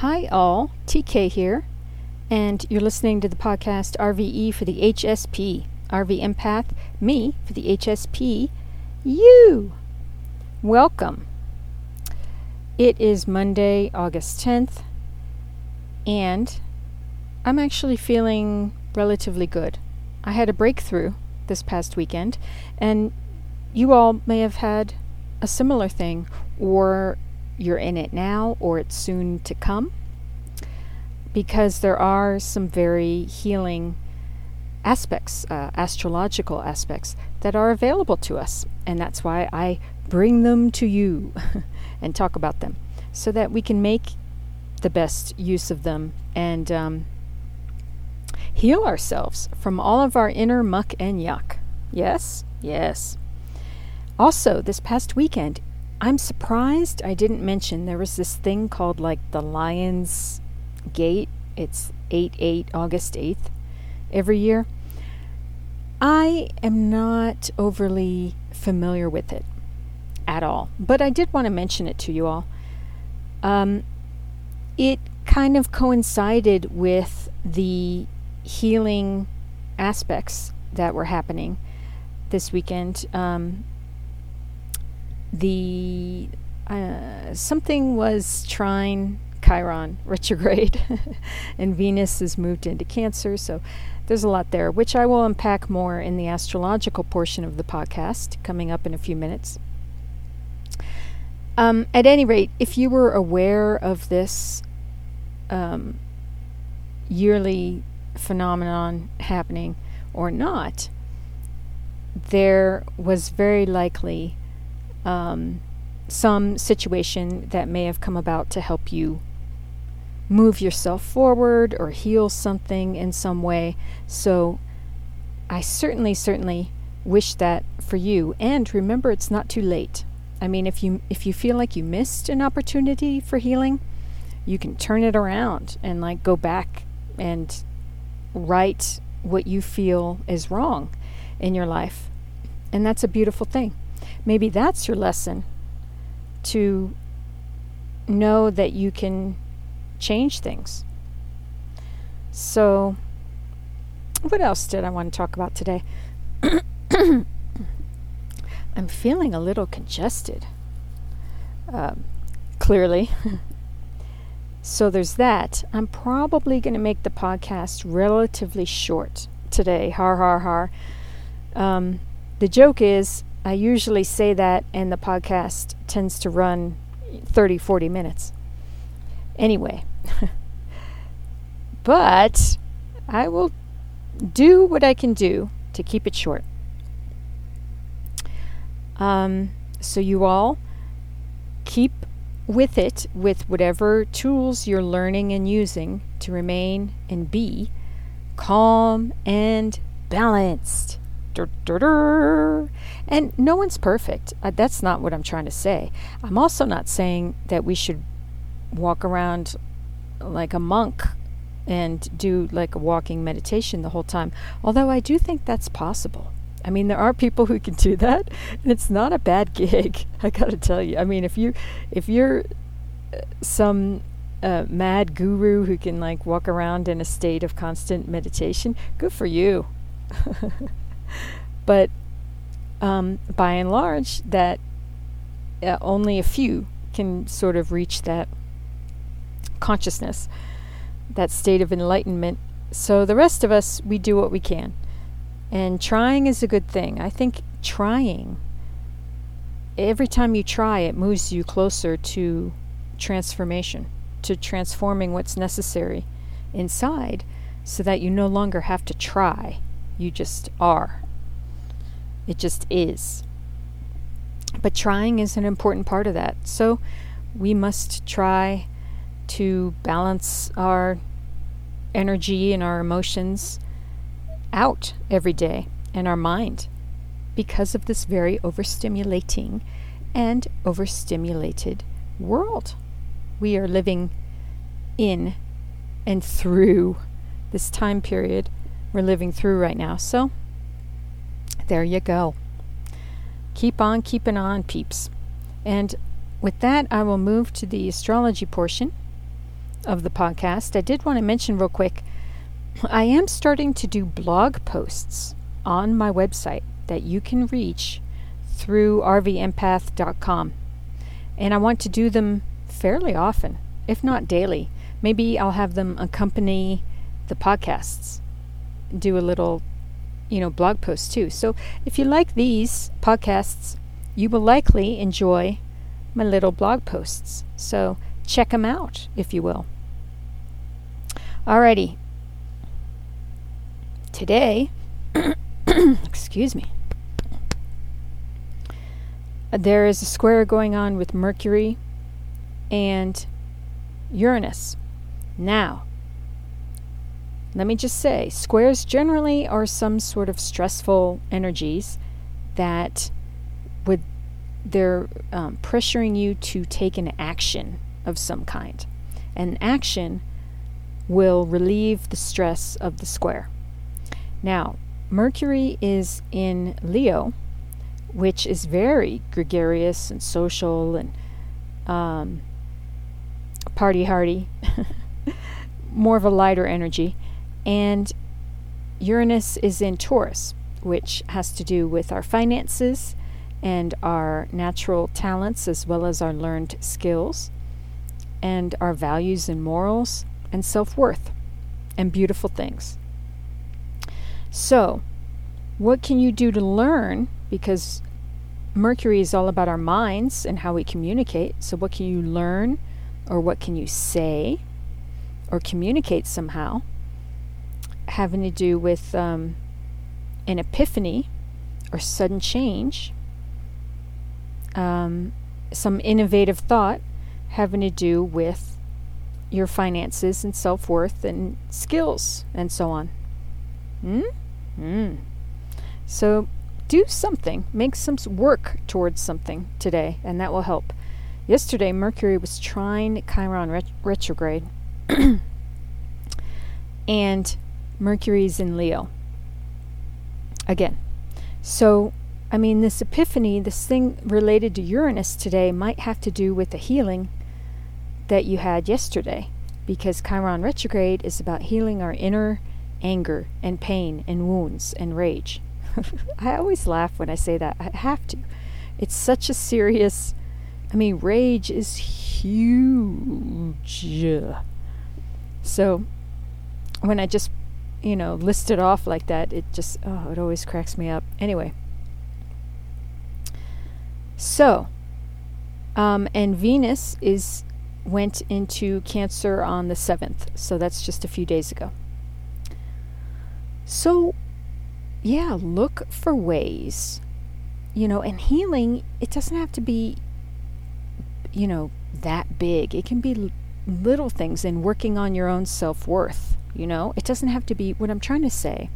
Hi, all. TK here, and you're listening to the podcast RVE for the HSP. RV Empath, me for the HSP, you. Welcome. It is Monday, August 10th, and I'm actually feeling relatively good. I had a breakthrough this past weekend, and you all may have had a similar thing, or you're in it now, or it's soon to come, because there are some very healing aspects, uh, astrological aspects, that are available to us. And that's why I bring them to you and talk about them so that we can make the best use of them and um, heal ourselves from all of our inner muck and yuck. Yes? Yes. Also, this past weekend, I'm surprised I didn't mention there was this thing called like the Lion's Gate. It's 8 8, August 8th, every year. I am not overly familiar with it at all, but I did want to mention it to you all. Um, it kind of coincided with the healing aspects that were happening this weekend. Um, the uh, something was trine Chiron retrograde, and Venus is moved into Cancer. So there's a lot there, which I will unpack more in the astrological portion of the podcast coming up in a few minutes. Um, at any rate, if you were aware of this um, yearly phenomenon happening or not, there was very likely um, some situation that may have come about to help you move yourself forward or heal something in some way. So I certainly, certainly wish that for you. And remember, it's not too late. I mean, if you if you feel like you missed an opportunity for healing, you can turn it around and like go back and right what you feel is wrong in your life. And that's a beautiful thing. Maybe that's your lesson to know that you can change things. So, what else did I want to talk about today? I'm feeling a little congested. Um, clearly. so there's that. I'm probably going to make the podcast relatively short today. Har, har, har. Um, the joke is, I usually say that, and the podcast tends to run 30, 40 minutes. Anyway, but I will do what I can do to keep it short. Um, so, you all keep with it with whatever tools you're learning and using to remain and be calm and balanced. And no one's perfect. Uh, that's not what I'm trying to say. I'm also not saying that we should walk around like a monk and do like a walking meditation the whole time. Although I do think that's possible. I mean, there are people who can do that, and it's not a bad gig. I got to tell you. I mean, if you if you're uh, some uh, mad guru who can like walk around in a state of constant meditation, good for you. but um, by and large, that uh, only a few can sort of reach that consciousness, that state of enlightenment. So the rest of us, we do what we can. And trying is a good thing. I think trying, every time you try, it moves you closer to transformation, to transforming what's necessary inside so that you no longer have to try. You just are. It just is. But trying is an important part of that. So we must try to balance our energy and our emotions out every day and our mind because of this very overstimulating and overstimulated world we are living in and through this time period we're living through right now. So, there you go. Keep on keeping on, peeps. And with that, I will move to the astrology portion of the podcast, I did want to mention real quick I am starting to do blog posts on my website that you can reach through rvempath.com. And I want to do them fairly often, if not daily. Maybe I'll have them accompany the podcasts, do a little, you know, blog posts too. So if you like these podcasts, you will likely enjoy my little blog posts. So check them out, if you will. Alrighty. Today, excuse me, there is a square going on with Mercury and Uranus. Now, let me just say squares generally are some sort of stressful energies that would they're um, pressuring you to take an action of some kind. And action will relieve the stress of the square. Now, Mercury is in Leo, which is very gregarious and social and um, party hardy, more of a lighter energy. And Uranus is in Taurus, which has to do with our finances and our natural talents as well as our learned skills and our values and morals and self worth and beautiful things. So, what can you do to learn? Because Mercury is all about our minds and how we communicate. So, what can you learn or what can you say or communicate somehow having to do with um, an epiphany or sudden change, um, some innovative thought having to do with your finances and self worth and skills and so on. Hmm? Hmm. So do something, make some work towards something today, and that will help. Yesterday, Mercury was trine Chiron ret- retrograde, and Mercury's in Leo. Again. So, I mean, this epiphany, this thing related to Uranus today, might have to do with the healing that you had yesterday, because Chiron retrograde is about healing our inner anger and pain and wounds and rage. I always laugh when I say that. I have to. It's such a serious. I mean, rage is huge. So, when I just, you know, listed off like that, it just, oh, it always cracks me up. Anyway. So, um, and Venus is went into Cancer on the 7th. So that's just a few days ago. So, yeah, look for ways. You know, and healing, it doesn't have to be, you know, that big. It can be l- little things in working on your own self worth. You know, it doesn't have to be, what I'm trying to say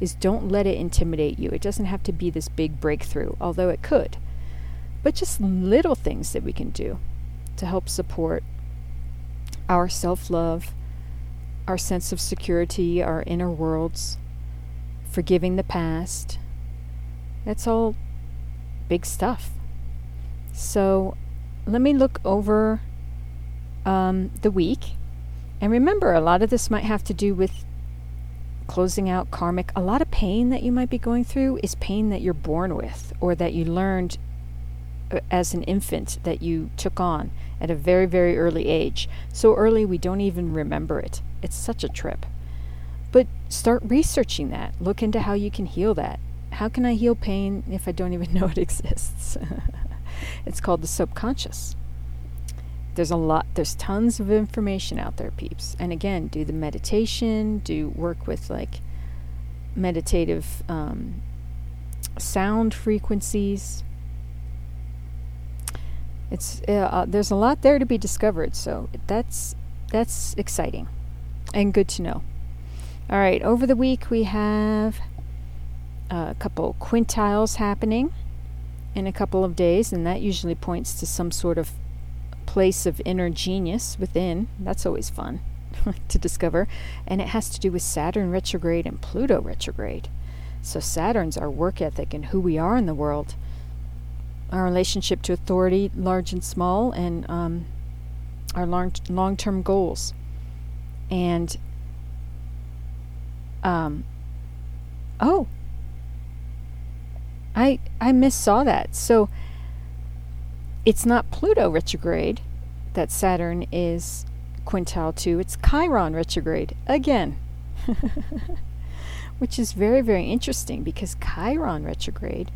is don't let it intimidate you. It doesn't have to be this big breakthrough, although it could. But just little things that we can do to help support our self love, our sense of security, our inner worlds forgiving the past. That's all big stuff. So let me look over um, the week. And remember, a lot of this might have to do with closing out karmic. A lot of pain that you might be going through is pain that you're born with or that you learned uh, as an infant that you took on at a very, very early age. So early we don't even remember it. It's such a trip. But start researching that. Look into how you can heal that. How can I heal pain if I don't even know it exists? it's called the subconscious. There's a lot, there's tons of information out there, peeps. And again, do the meditation, do work with like meditative um, sound frequencies. It's uh, uh, there's a lot there to be discovered, so that's that's exciting and good to know. All right, over the week we have a couple quintiles happening in a couple of days, and that usually points to some sort of place of inner genius within. That's always fun to discover. And it has to do with Saturn retrograde and Pluto retrograde. So, Saturn's our work ethic and who we are in the world, our relationship to authority, large and small, and um, our long term goals. And um oh I I missaw that. So it's not Pluto retrograde that Saturn is quintile to, it's Chiron retrograde again. Which is very, very interesting because Chiron retrograde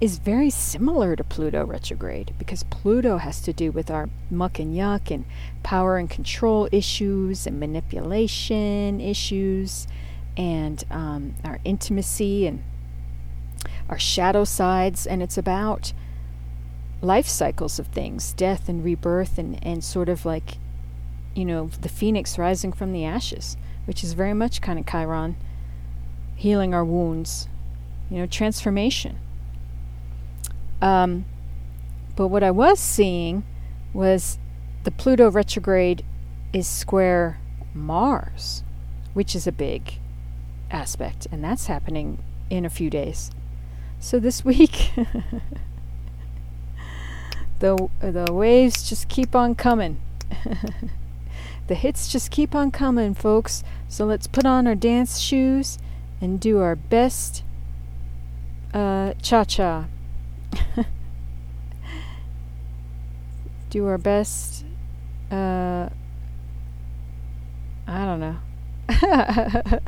is very similar to Pluto retrograde because Pluto has to do with our muck and yuck and power and control issues and manipulation issues and um, our intimacy and our shadow sides. And it's about life cycles of things death and rebirth and, and sort of like you know the phoenix rising from the ashes which is very much kind of chiron healing our wounds you know transformation. Um, but what i was seeing was the pluto retrograde is square mars which is a big aspect and that's happening in a few days. So this week the the waves just keep on coming. the hits just keep on coming, folks. So let's put on our dance shoes and do our best uh, cha cha. do our best. Uh, I don't know.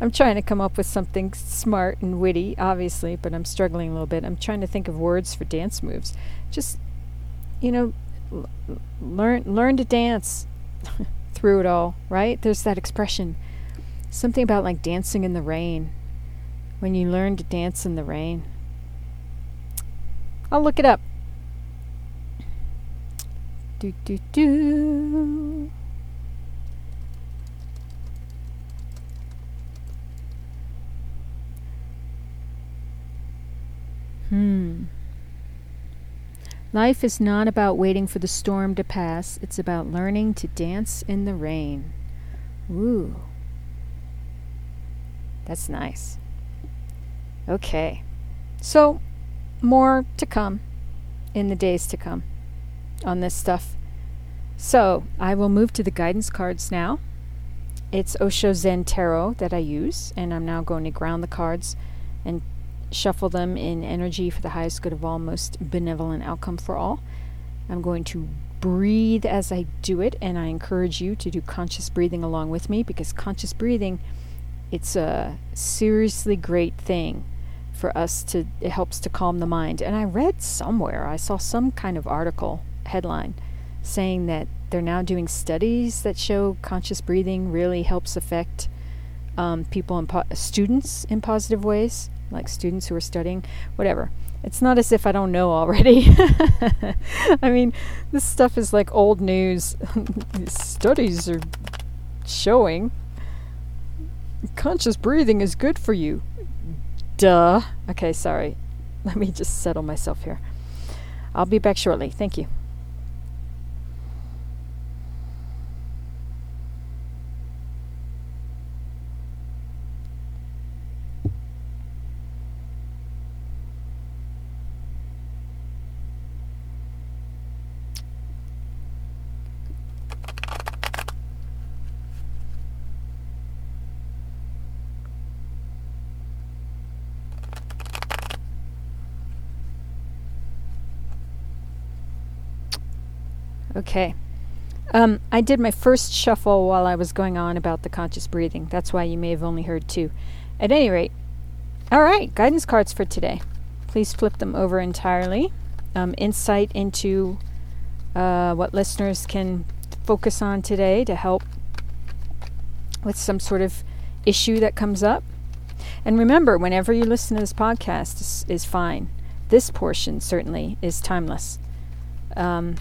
I'm trying to come up with something smart and witty, obviously, but I'm struggling a little bit. I'm trying to think of words for dance moves. Just you know, learn learn to dance through it all, right? There's that expression, something about like dancing in the rain. When you learn to dance in the rain, I'll look it up. Do do do. Hmm. Life is not about waiting for the storm to pass, it's about learning to dance in the rain. Ooh. That's nice. Okay. So, more to come in the days to come on this stuff. So, I will move to the guidance cards now. It's Osho Zen Tarot that I use, and I'm now going to ground the cards and shuffle them in energy for the highest good of all, most benevolent outcome for all. I'm going to breathe as I do it, and I encourage you to do conscious breathing along with me because conscious breathing, it's a seriously great thing for us to, it helps to calm the mind. And I read somewhere, I saw some kind of article headline saying that they're now doing studies that show conscious breathing really helps affect um, people and po- students in positive ways like students who are studying, whatever. It's not as if I don't know already. I mean, this stuff is like old news. Studies are showing conscious breathing is good for you. Duh. Okay, sorry. Let me just settle myself here. I'll be back shortly. Thank you. Okay. Um, I did my first shuffle while I was going on about the conscious breathing. That's why you may have only heard two. At any rate, all right, guidance cards for today. Please flip them over entirely. Um, insight into uh, what listeners can focus on today to help with some sort of issue that comes up. And remember, whenever you listen to this podcast is, is fine. This portion certainly is timeless. Um,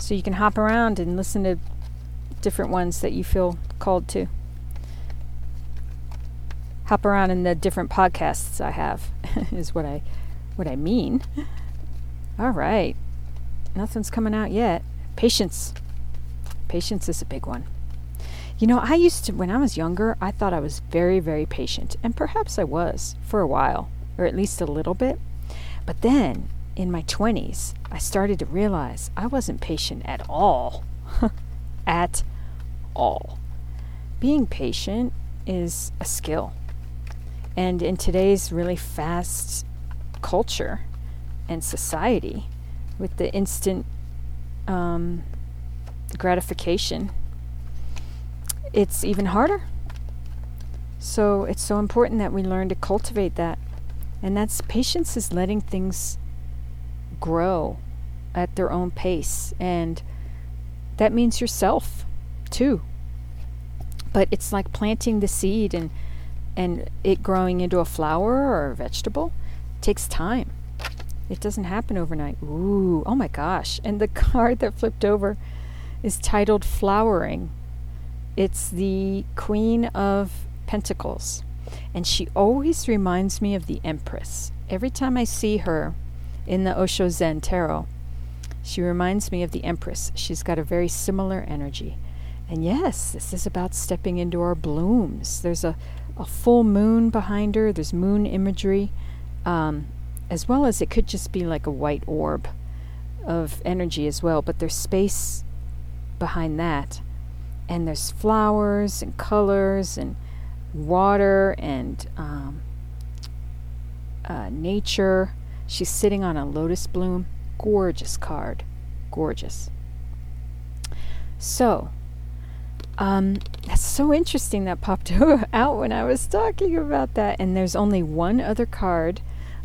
so you can hop around and listen to different ones that you feel called to. Hop around in the different podcasts I have is what I what I mean. All right. Nothing's coming out yet. Patience. Patience is a big one. You know, I used to when I was younger, I thought I was very very patient, and perhaps I was for a while, or at least a little bit. But then in my 20s, I started to realize I wasn't patient at all. at all. being patient is a skill. And in today's really fast culture and society, with the instant um, gratification, it's even harder. So it's so important that we learn to cultivate that. And that's patience is letting things grow at their own pace. And that means yourself too. But it's like planting the seed and and it growing into a flower or a vegetable it takes time. It doesn't happen overnight. Ooh, oh my gosh. And the card that flipped over is titled Flowering. It's the Queen of Pentacles. And she always reminds me of the Empress. Every time I see her in the Osho Zen Tarot, she reminds me of the Empress. She's got a very similar energy. And yes, this is about stepping into our blooms. There's a, a full moon behind her, there's moon imagery, um, as well as it could just be like a white orb of energy as well, but there's space behind that. And there's flowers and colors and water and um, uh, nature. She's sitting on a lotus bloom. Gorgeous card. Gorgeous. So, um, that's so interesting that popped out when I was talking about that. And there's only one other card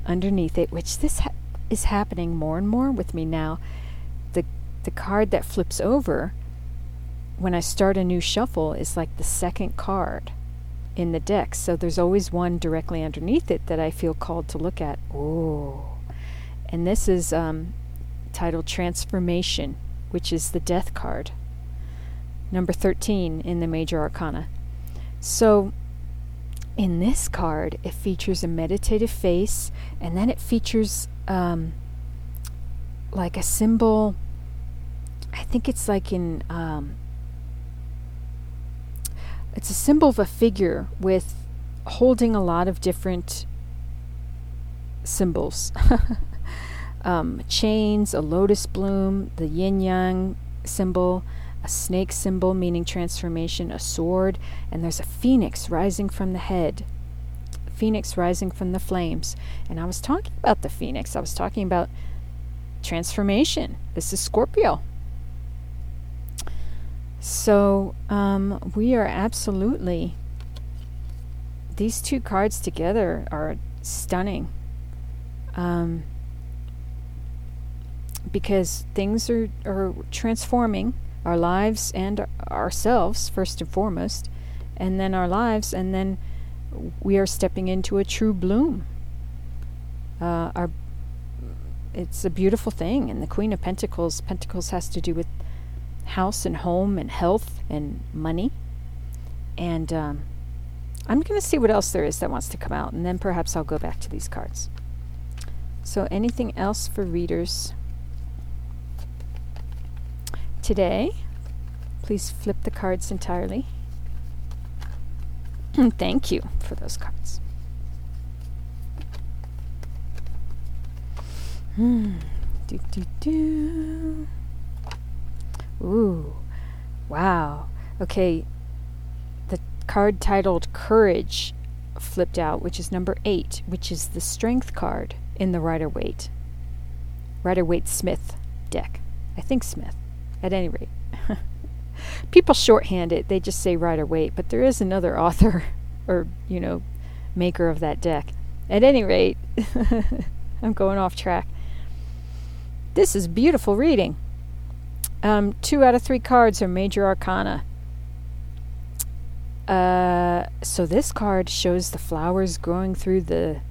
underneath it, which this ha- is happening more and more with me now. The the card that flips over when I start a new shuffle is like the second card in the deck. So there's always one directly underneath it that I feel called to look at. Oh. And this is um, titled Transformation, which is the Death card, number 13 in the Major Arcana. So in this card, it features a meditative face, and then it features um, like a symbol. I think it's like in um, it's a symbol of a figure with holding a lot of different symbols um, chains, a lotus bloom, the yin yang symbol, a snake symbol meaning transformation, a sword, and there's a phoenix rising from the head. Phoenix rising from the flames. And I was talking about the phoenix, I was talking about transformation. This is Scorpio. So um, we are absolutely, these two cards together are stunning. Um, because things are, are transforming our lives and ourselves, first and foremost, and then our lives, and then we are stepping into a true bloom. Uh, our, it's a beautiful thing. And the Queen of Pentacles, Pentacles has to do with house and home and health and money. And um, I'm going to see what else there is that wants to come out, and then perhaps I'll go back to these cards. So, anything else for readers today? Please flip the cards entirely. And Thank you for those cards. Hmm. Do, do, do. Ooh, wow. Okay, the card titled Courage flipped out, which is number eight, which is the strength card in the Rider Waite. Rider Waite Smith deck. I think Smith, at any rate. People shorthand it, they just say Rider Waite, but there is another author or, you know, maker of that deck. At any rate, I'm going off track. This is beautiful reading. Um, two out of three cards are major arcana. Uh, so this card shows the flowers growing through the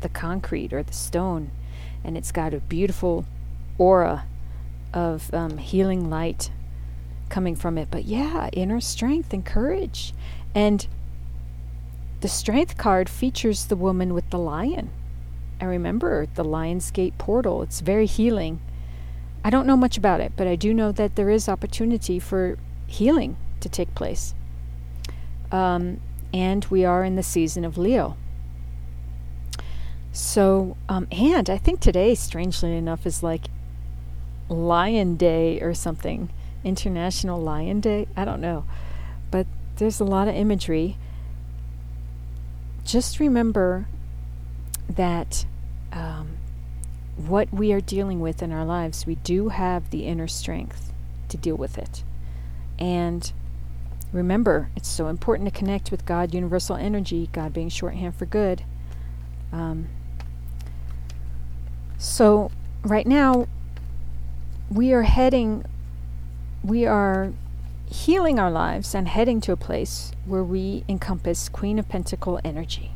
the concrete or the stone, and it's got a beautiful aura of um, healing light coming from it. But yeah, inner strength and courage, and the strength card features the woman with the lion. I remember the Lion's Gate portal. It's very healing I don't know much about it, but I do know that there is opportunity for healing to take place. Um, and we are in the season of Leo. So, um, and I think today, strangely enough, is like Lion Day or something. International Lion Day? I don't know. But there's a lot of imagery. Just remember that um, what we are dealing with in our lives, we do have the inner strength to deal with it. And remember, it's so important to connect with God, universal energy, God being shorthand for good. Um, so, right now, we are heading, we are healing our lives and heading to a place where we encompass Queen of Pentacle energy.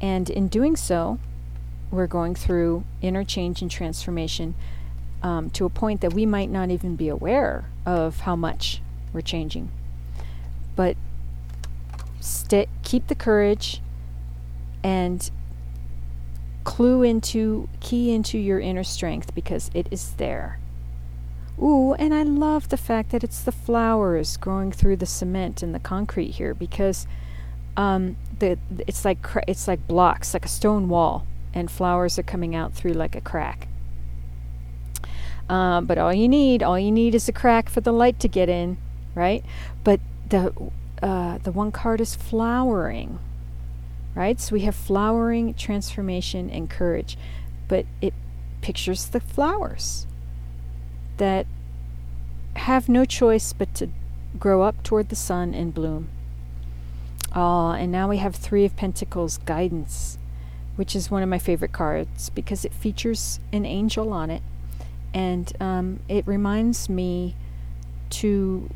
And in doing so, we're going through inner change and transformation um, to a point that we might not even be aware of how much we're changing. But st- keep the courage and clue into, key into your inner strength because it is there. Ooh, and I love the fact that it's the flowers growing through the cement and the concrete here because um, the it's like it's like blocks, like a stone wall, and flowers are coming out through like a crack. Um, but all you need, all you need is a crack for the light to get in, right? But the uh, the one card is flowering, right? So we have flowering, transformation, and courage, but it pictures the flowers that have no choice but to grow up toward the sun and bloom. Ah, and now we have Three of Pentacles guidance, which is one of my favorite cards because it features an angel on it. And um, it reminds me to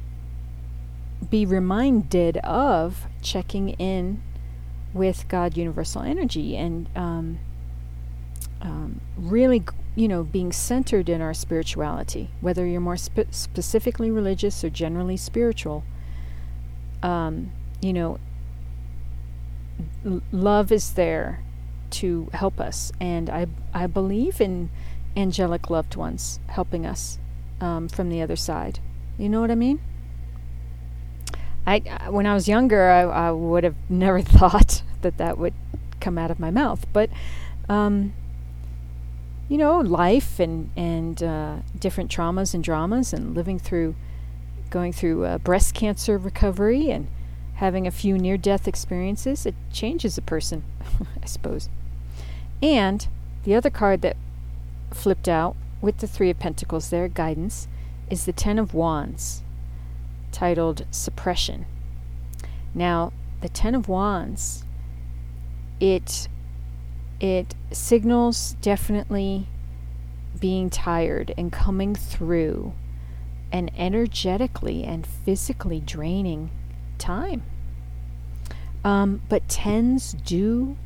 be reminded of checking in with God Universal Energy and um, um, really you know, being centered in our spirituality, whether you're more spe- specifically religious or generally spiritual, um, you know, l- love is there to help us. And I, I believe in angelic loved ones helping us um, from the other side. You know what I mean? I, when I was younger, I, I would have never thought that that would come out of my mouth. But um, you know, life and and uh, different traumas and dramas, and living through, going through uh, breast cancer recovery and having a few near-death experiences, it changes a person, I suppose. And the other card that flipped out with the Three of Pentacles there, guidance, is the Ten of Wands, titled Suppression. Now, the Ten of Wands, it it signals definitely being tired and coming through an energetically and physically draining time. Um, but tens do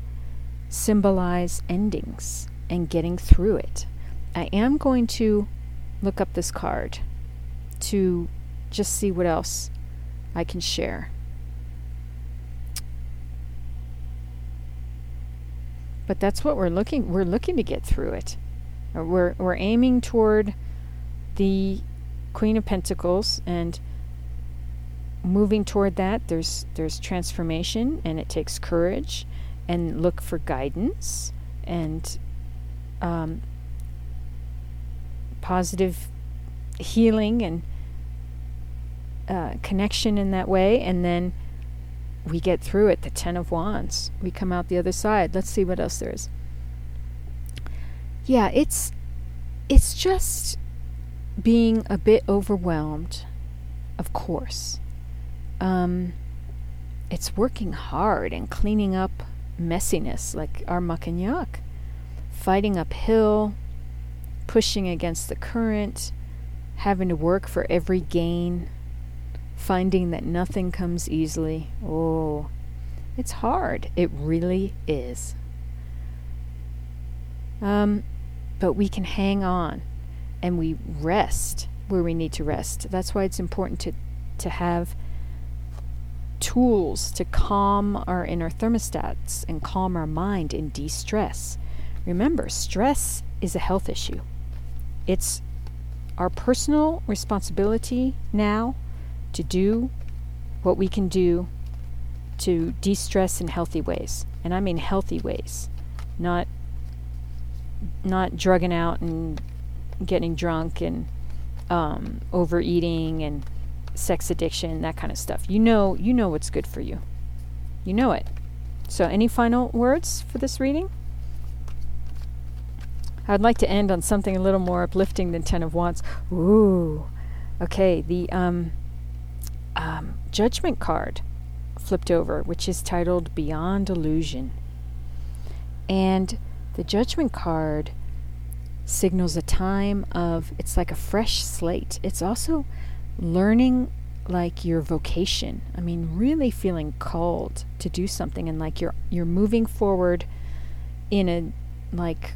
symbolize endings and getting through it. I am going to look up this card to just see what else I can share. But that's what we're looking we're looking to get through it. Uh, we're we're aiming toward the Queen of Pentacles and moving toward that there's there's transformation and it takes courage and look for guidance and um, positive healing and uh, connection in that way and then we get through it. The Ten of Wands. We come out the other side. Let's see what else there is. Yeah, it's it's just being a bit overwhelmed, of course. Um, it's working hard and cleaning up messiness like our muck and yuck, fighting uphill, pushing against the current, having to work for every gain finding that nothing comes easily. Oh, it's hard. It really is. Um, but we can hang on and we rest where we need to rest. That's why it's important to, to have tools to calm our inner thermostats and calm our mind and de stress. Remember, stress is a health issue. It's our personal responsibility now to do what we can do to de stress in healthy ways. And I mean healthy ways, not not drugging out and getting drunk and um, overeating and sex addiction, that kind of stuff. You know, you know what's good for you. You know it. So, any final words for this reading? I'd like to end on something a little more uplifting than Ten of Wands. Ooh. Okay, the um, um, Judgment card flipped over, which is titled Beyond Illusion. And the Judgment card signals a time of, it's like a fresh slate. It's also learning like your vocation. I mean, really feeling called to do something and like you're you're moving forward in a like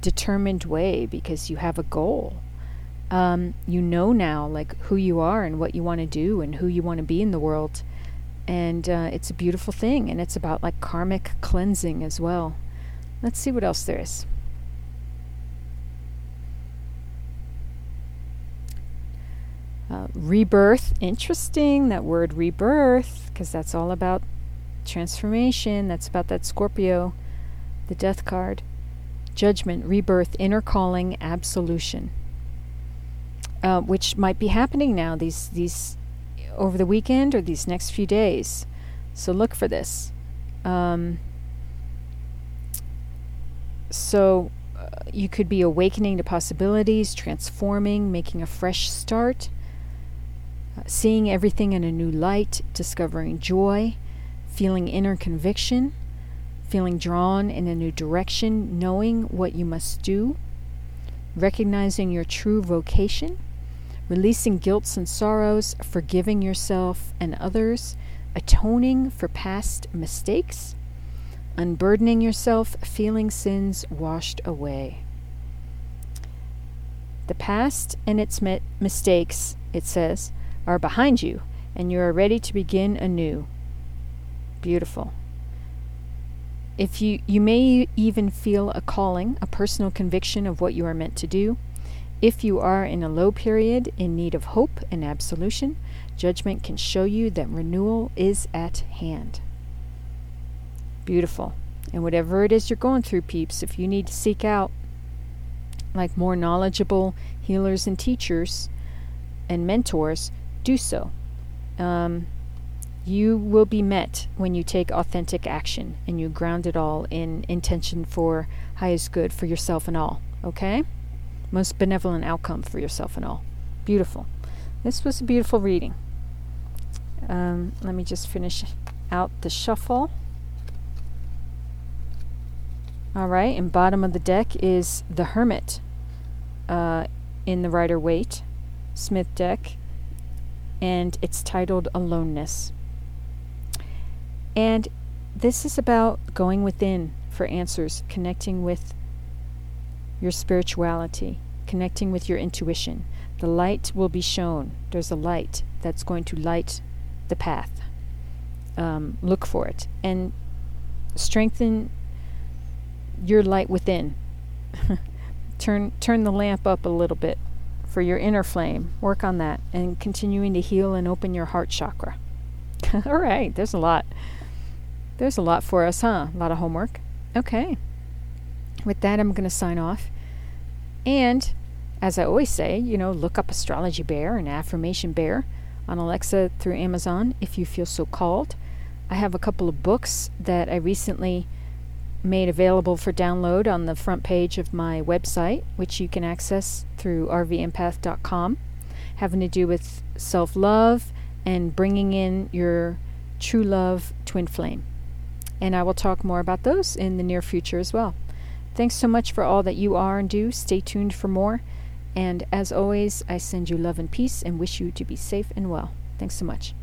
determined way because you have a goal. Um, you know now like who you are and what you want to do and who you want to be in the world. And uh, it's a beautiful thing and it's about like karmic cleansing as well. Let's see what else there is. Uh, rebirth. Interesting that word rebirth because that's all about transformation. That's about that scorpio the death card. Judgment rebirth inner calling absolution uh, which might be happening now these these over the weekend or these next few days. So look for this. Um, so uh, you could be awakening to possibilities, transforming, making a fresh start, uh, seeing everything in a new light, discovering joy, feeling inner conviction, feeling drawn in a new direction, knowing what you must do, recognizing your true vocation releasing guilts and sorrows, forgiving yourself and others, atoning for past mistakes, unburdening yourself, feeling sins washed away. The past and its mi- mistakes, it says, are behind you, and you are ready to begin anew. Beautiful. If you, you may even feel a calling, a personal conviction of what you are meant to do. If you are in a low period in need of hope and absolution, judgment can show you that renewal is at hand. Beautiful. And whatever it is you're going through, peeps, if you need to seek out like more knowledgeable healers and teachers and mentors, do so. Um, you will be met when you take authentic action and you ground it all in intention for highest good for yourself and all. Okay? Most benevolent outcome for yourself and all. Beautiful. This was a beautiful reading. Um, let me just finish out the shuffle. All right, and bottom of the deck is the Hermit uh, in the Rider Waite Smith deck, and it's titled Aloneness. And this is about going within for answers, connecting with your spirituality, connecting with your intuition. The light will be shown. There's a light that's going to light the path. Um, look for it and strengthen your light within. turn turn the lamp up a little bit for your inner flame. Work on that and continuing to heal and open your heart chakra. All right, there's a lot. There's a lot for us, huh? A lot of homework. Okay with that, I'm going to sign off. And as I always say, you know, look up Astrology Bear and Affirmation Bear on Alexa through Amazon if you feel so called. I have a couple of books that I recently made available for download on the front page of my website, which you can access through rvempath.com, having to do with self love and bringing in your true love twin flame. And I will talk more about those in the near future as well. Thanks so much for all that you are and do. Stay tuned for more. And as always, I send you love and peace and wish you to be safe and well. Thanks so much.